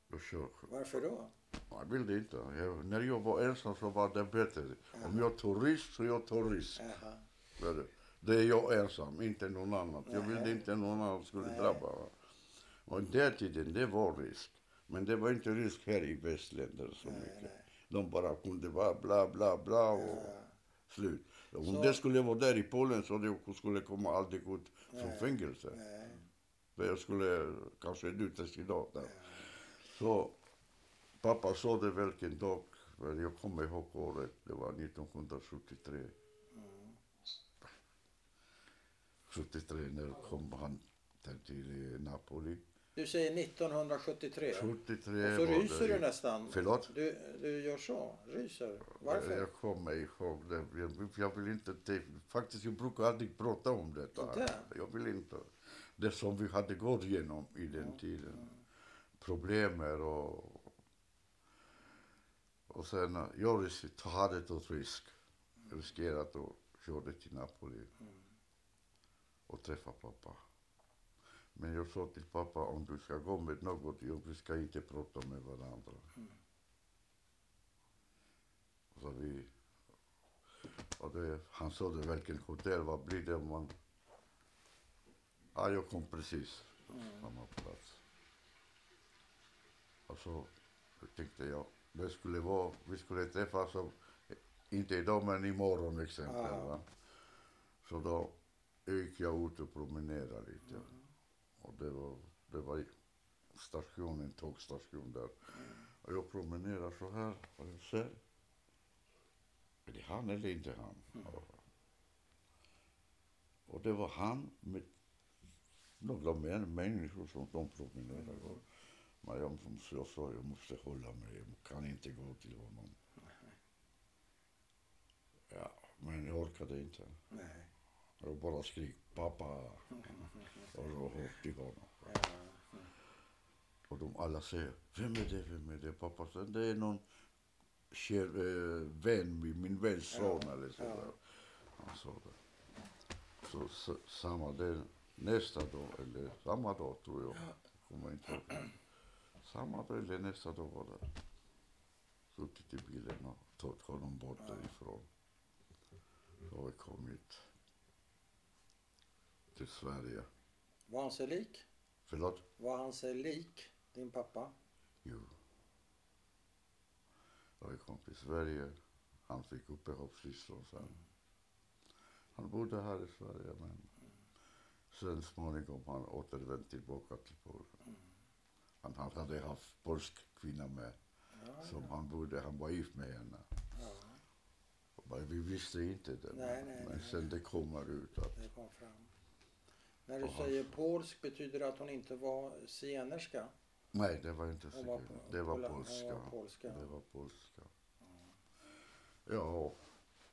Då kör Varför då? Jag ville inte. Jag, när jag var ensam så var det bättre. Om jag tar risk så jag tar risk. Vet du? Det är jag ensam, inte någon annan. Jag ville Nej. inte någon annan skulle Nej. drabba. Och den tiden, det var risk. Men det var inte risk här i västländer så Nej, mycket. nej. De bara kunde vara bla bla bla och Ja. slut. Om Så- det skulle vara där i Polen så det skulle komma aldrig ut från Nej. fängelse. Nej. För jag skulle kanske dödas idag där. Så pappa sa det vilken dag, men jag kommer ihåg året, det var 1973. Mm. 73 när kom han till Napoli. Du säger 1973. 73 Och så ryser det. du nästan. Förlåt? Du, du gör så? Ryser? Varför? Jag kommer ihåg det. Jag, jag vill inte, det, faktiskt jag brukar aldrig prata om detta. Inte? Jag vill inte. Det som vi hade gått igenom i den tiden. Problemer och... Och sen, eh, jag hade tagit risk. Riskerat att köra till Napoli. Och träffa pappa. Men jag sa till pappa, om du ska gå med något, vi ska inte prata med varandra. Så vi... Och det, han sa det, vilken hotell, vad blir det om man... Ja, jag kom precis samma plats. Och så tänkte jag, det skulle vara, vi skulle träffas, om, inte idag men imorgon exempel. Ja. Va? Så då gick jag ut och promenerade lite. Och det var, det var stationen, tågstation där. Och jag promenerar så här och jag ser, är det han eller inte han? Och, och det var han med några män, människor som de promenerade. Och, men jag, jag sa, jag måste hålla mig, jag kan inte gå till honom. Ja, men jag orkade inte. Nej. Jag bara skrek pappa och upp till honom. Och de alla säger, vem är det, vem är det? Pappa säger, det är någon kär, äh, vän, min, väns son eller så där. Han sa det. Så, så samma dag, nästa dag, eller samma dag tror jag, kommer inte ihåg. Samma dag eller nästa dag var det. Suttit i bilen och tagit honom bort därifrån. Så har vi kommit till Sverige. Var han sig lik? Förlåt? Var han sig lik din pappa? Jo. Vi kom till Sverige. Han fick uppehållstillstånd sen. Han bodde här i Sverige men sen småningom han återvänt tillbaka till Polen. Han, han hade haft polsk kvinna med Ja, som han bodde, han var gift med henne. ja, Men vi visste inte det. Nej, nej, men nej. sen det kommer ut att det kom fram. När du säger polsk betyder det att hon inte var zigenarska? nej, det var inte zigenare. Det var polska. var polska. Det var polska. Ja,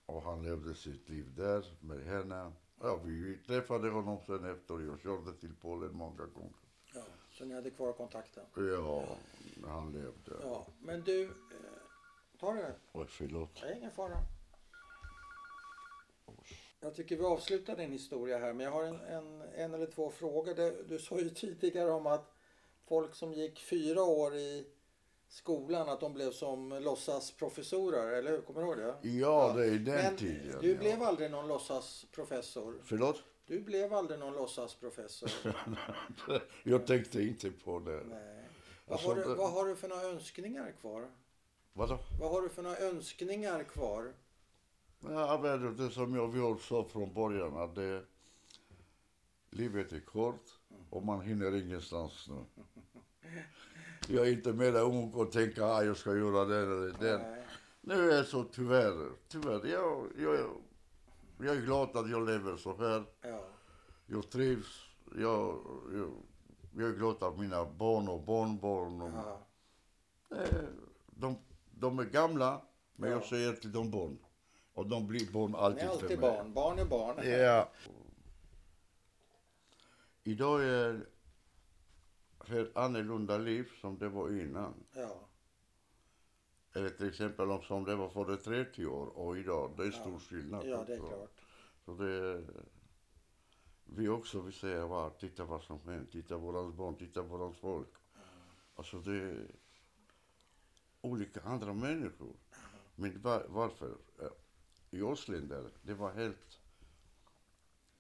och han levde sitt liv där med henne. Ja, vi träffade honom sen efter. Jag körde till Polen många gånger. Ja, så ni hade kvar kontakten? Ja, han levde. Ja, men du, eh, ta det. Oj, förlåt. Det är ingen fara. Jag tycker vi avslutar din historia här, men jag har en, en, en eller två frågor. Det, du sa ju tidigare om att folk som gick fyra år i skolan, att de blev som låtsasprofessorer, eller hur? Kommer du ihåg det? Ja, det är den Men tiden. du ja. blev aldrig någon låtsasprofessor. Förlåt? Du blev aldrig någon låtsasprofessor. jag tänkte inte på det. Nej. Vad, Alltså, har du, vad har du för några önskningar kvar? Vadå? Vad har du för några önskningar kvar? Ja, men det som jag vill sa från början att det, livet är kort och man hinner ingenstans nu. Jag är inte mer ung och tänker att jag ska göra det eller det. Nu är det så tyvärr, tyvärr. Jag, jag, jag är glad att jag lever så här. Ja. Jag trivs. Jag, jag, jag är glad att mina barn och barnbarn, Ja. eh, de, de är gamla, men Ja. jag säger till dem barn. Och de blir barn alltid är för alltid mig. barn. Barn är barn. Ja. Idag är ett annorlunda liv som det var innan. Ja. Eller till exempel om som det var för 30 år och idag. Det är stor skillnad. ja, det är klart. Så det, vi också vill säga, va, titta vad som hänt, titta vårans barn, titta vårans folk. Alltså det är olika andra människor. Men var, varför? I oss länder, det var helt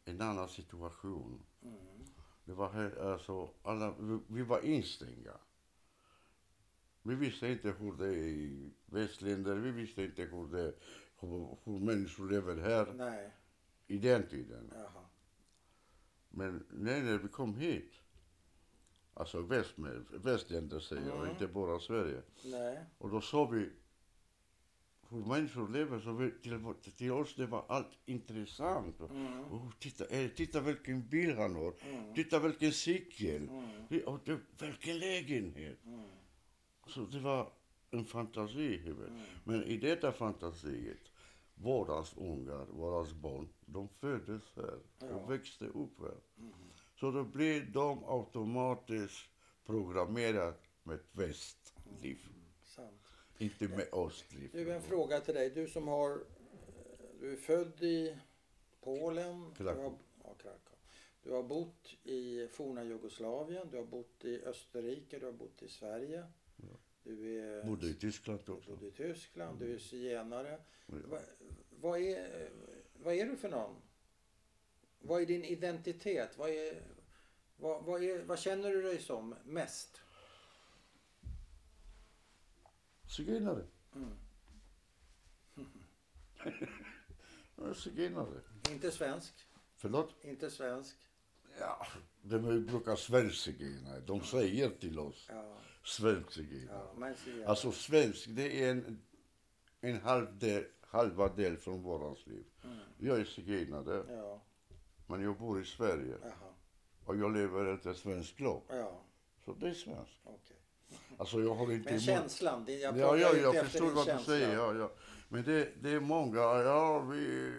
en annan situation. Det var helt, alltså, alla, vi, vi var instängda. Vi visste inte hur det är i västländer, vi visste inte hur, det, hur, hur människor lever här Nej. i den tiden. Jaha. Men nej, när vi kom hit, alltså väst västländer säger jag, Mm. inte bara Sverige. Nej. Och då såg vi hur människor lever, så vi, till, till oss det var allt intressant. Mm. Oh, titta, eh, titta vilken bil han har, Mm. titta vilken cykel, Mm. oh, det, vilken lägenhet. Mm. Så det var en fantasi. Mm. Men i detta fantasiet, våras ungar, våras barn, de föddes här Ja. och växte upp här. Mm. Så då blir de automatiskt programmerade med ett västliv. Inte med östliv. Du, en fråga till dig. Du som har... eh, Du är född i Polen. Du Krakow. har, ja, Krakow. Du har bott i forna Jugoslavien. Du har bott i Österrike. Du har bott i Sverige. Du är... Bodde i Tyskland Du också. bodde i Tyskland. Du är zigenare. Ja. Va, vad, är, vad är du för någon? Vad är din identitet? Vad, är, vad, vad, är, vad känner du dig som mest? Zigenare. Mm. Är Zigenare. Inte svensk. Förlåt? Inte svensk. Ja, de brukar svensk zigenare. De säger till oss Ja, svensk zigenare. ja. Alltså svensk, det är en, en halv del, halva del från vårans liv. Mm. Jag är zigenare, Ja, men jag bor i Sverige jaha. och jag lever efter svensk lag. Ja, Så det är svenskt. okej. Alltså jag har inte Men känslan, det, jag Ja, ja, jag efter förstår vad du känsla. säger. Ja, ja. Men det, det är många, ja vi,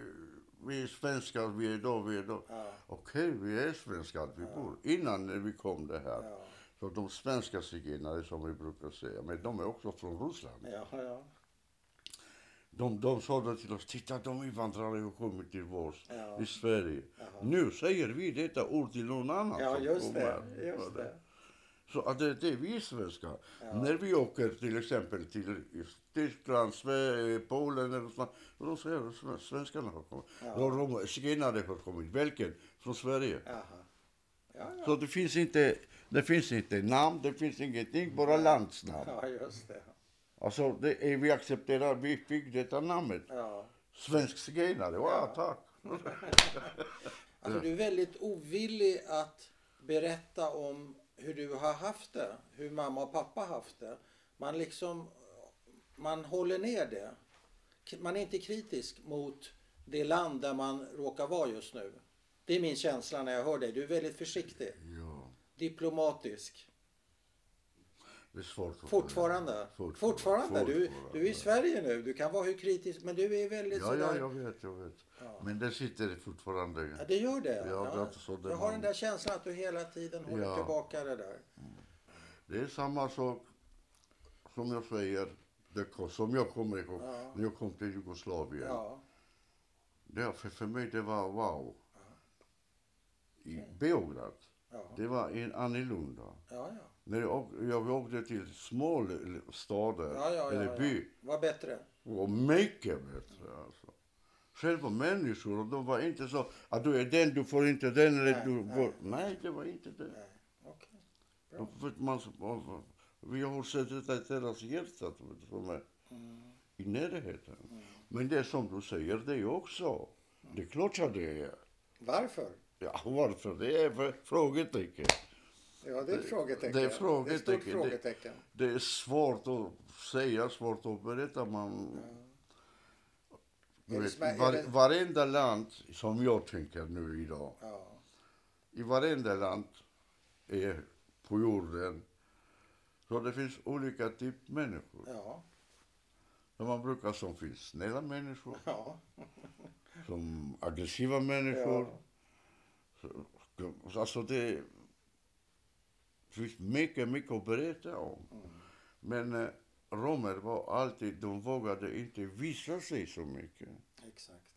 vi är svenskar, vi är då, vi är då. Ja, Okej, vi är svenskar, vi bor. Innan vi kom det här. ja, Så de svenska zigenare som vi brukar säga, men de är också från Ryssland. ja, ja, De, de sa det till oss, titta de invandrare har kommit till oss Ja. i Sverige. Jaha. Nu säger vi detta ord till någon annan ja som just det. kommer. Just det. Så att det, det är vi svenskar. Ja. När vi åker till exempel till Tyskland, Sverige, Polen eller så, och då säger svenskarna har kommit. Ja. Ja. De zigenare har kommit. Vilken? Från Sverige. Ja, ja. Så det finns inte, det finns inte namn, det finns ingenting, bara landsnamn. ja, just det. Alltså, det är, vi accepterar, vi fick detta namnet. Ja. Svensk zigenare, wow, Ja. tack. Alltså, du är väldigt ovillig att berätta om hur du har haft det. Hur mamma och pappa har haft det. Man liksom, man håller ner det. Man är inte kritisk mot det land där man råkar vara just nu. Det är min känsla när jag hör dig. Du är väldigt försiktig. Ja. Diplomatisk. Det är svårt att Fortfarande? förneka. Fortfarande? Du, du är i Sverige nu. Du kan vara hur kritisk, men du är väldigt Ja, ja, sådär... jag vet, jag vet. Ja. Men det sitter fortfarande. Ja, det gör det. Ja, det är inte så du det har man- den där känslan att du hela tiden håller Ja. tillbaka det där. Det är samma sak som jag säger, det, som jag kommer ihåg Ja. när jag kom till Jugoslavien. Ja. Det, för, för mig det var wow. I Beograd, Ja. det var en annorlunda. Ja, ja. När jag, jag åkte till små stader Ja, ja, eller by, Var bättre. och mycket bättre alltså. Själva människor, de var inte så att du är den, du får inte den eller Nej, du nej. går. Nej, det var inte det. Nej. Okej. Bra. Att man, vi har sett det i deras hjärta som är Mm. i närheten. Men det som du säger, det är också. Det är klart att det är. Varför? Ja, varför? Det är frågetecken. Ja, det är ett frågetecken. det är Det är frågetecken. Det- frågetecken. Det är svårt att säga, svårt att berätta. Man, det vet, var, varenda land, som jag tänker nu idag, Ja. i varenda land är på jorden, så det finns olika typ människor. Ja. Som man brukar som finns snälla människor, Ja. som aggressiva människor. Ja. Så, alltså det finns mycket, mycket att berätta om. Men eh, romer var alltid, de vågade inte visa sig så mycket. Exakt.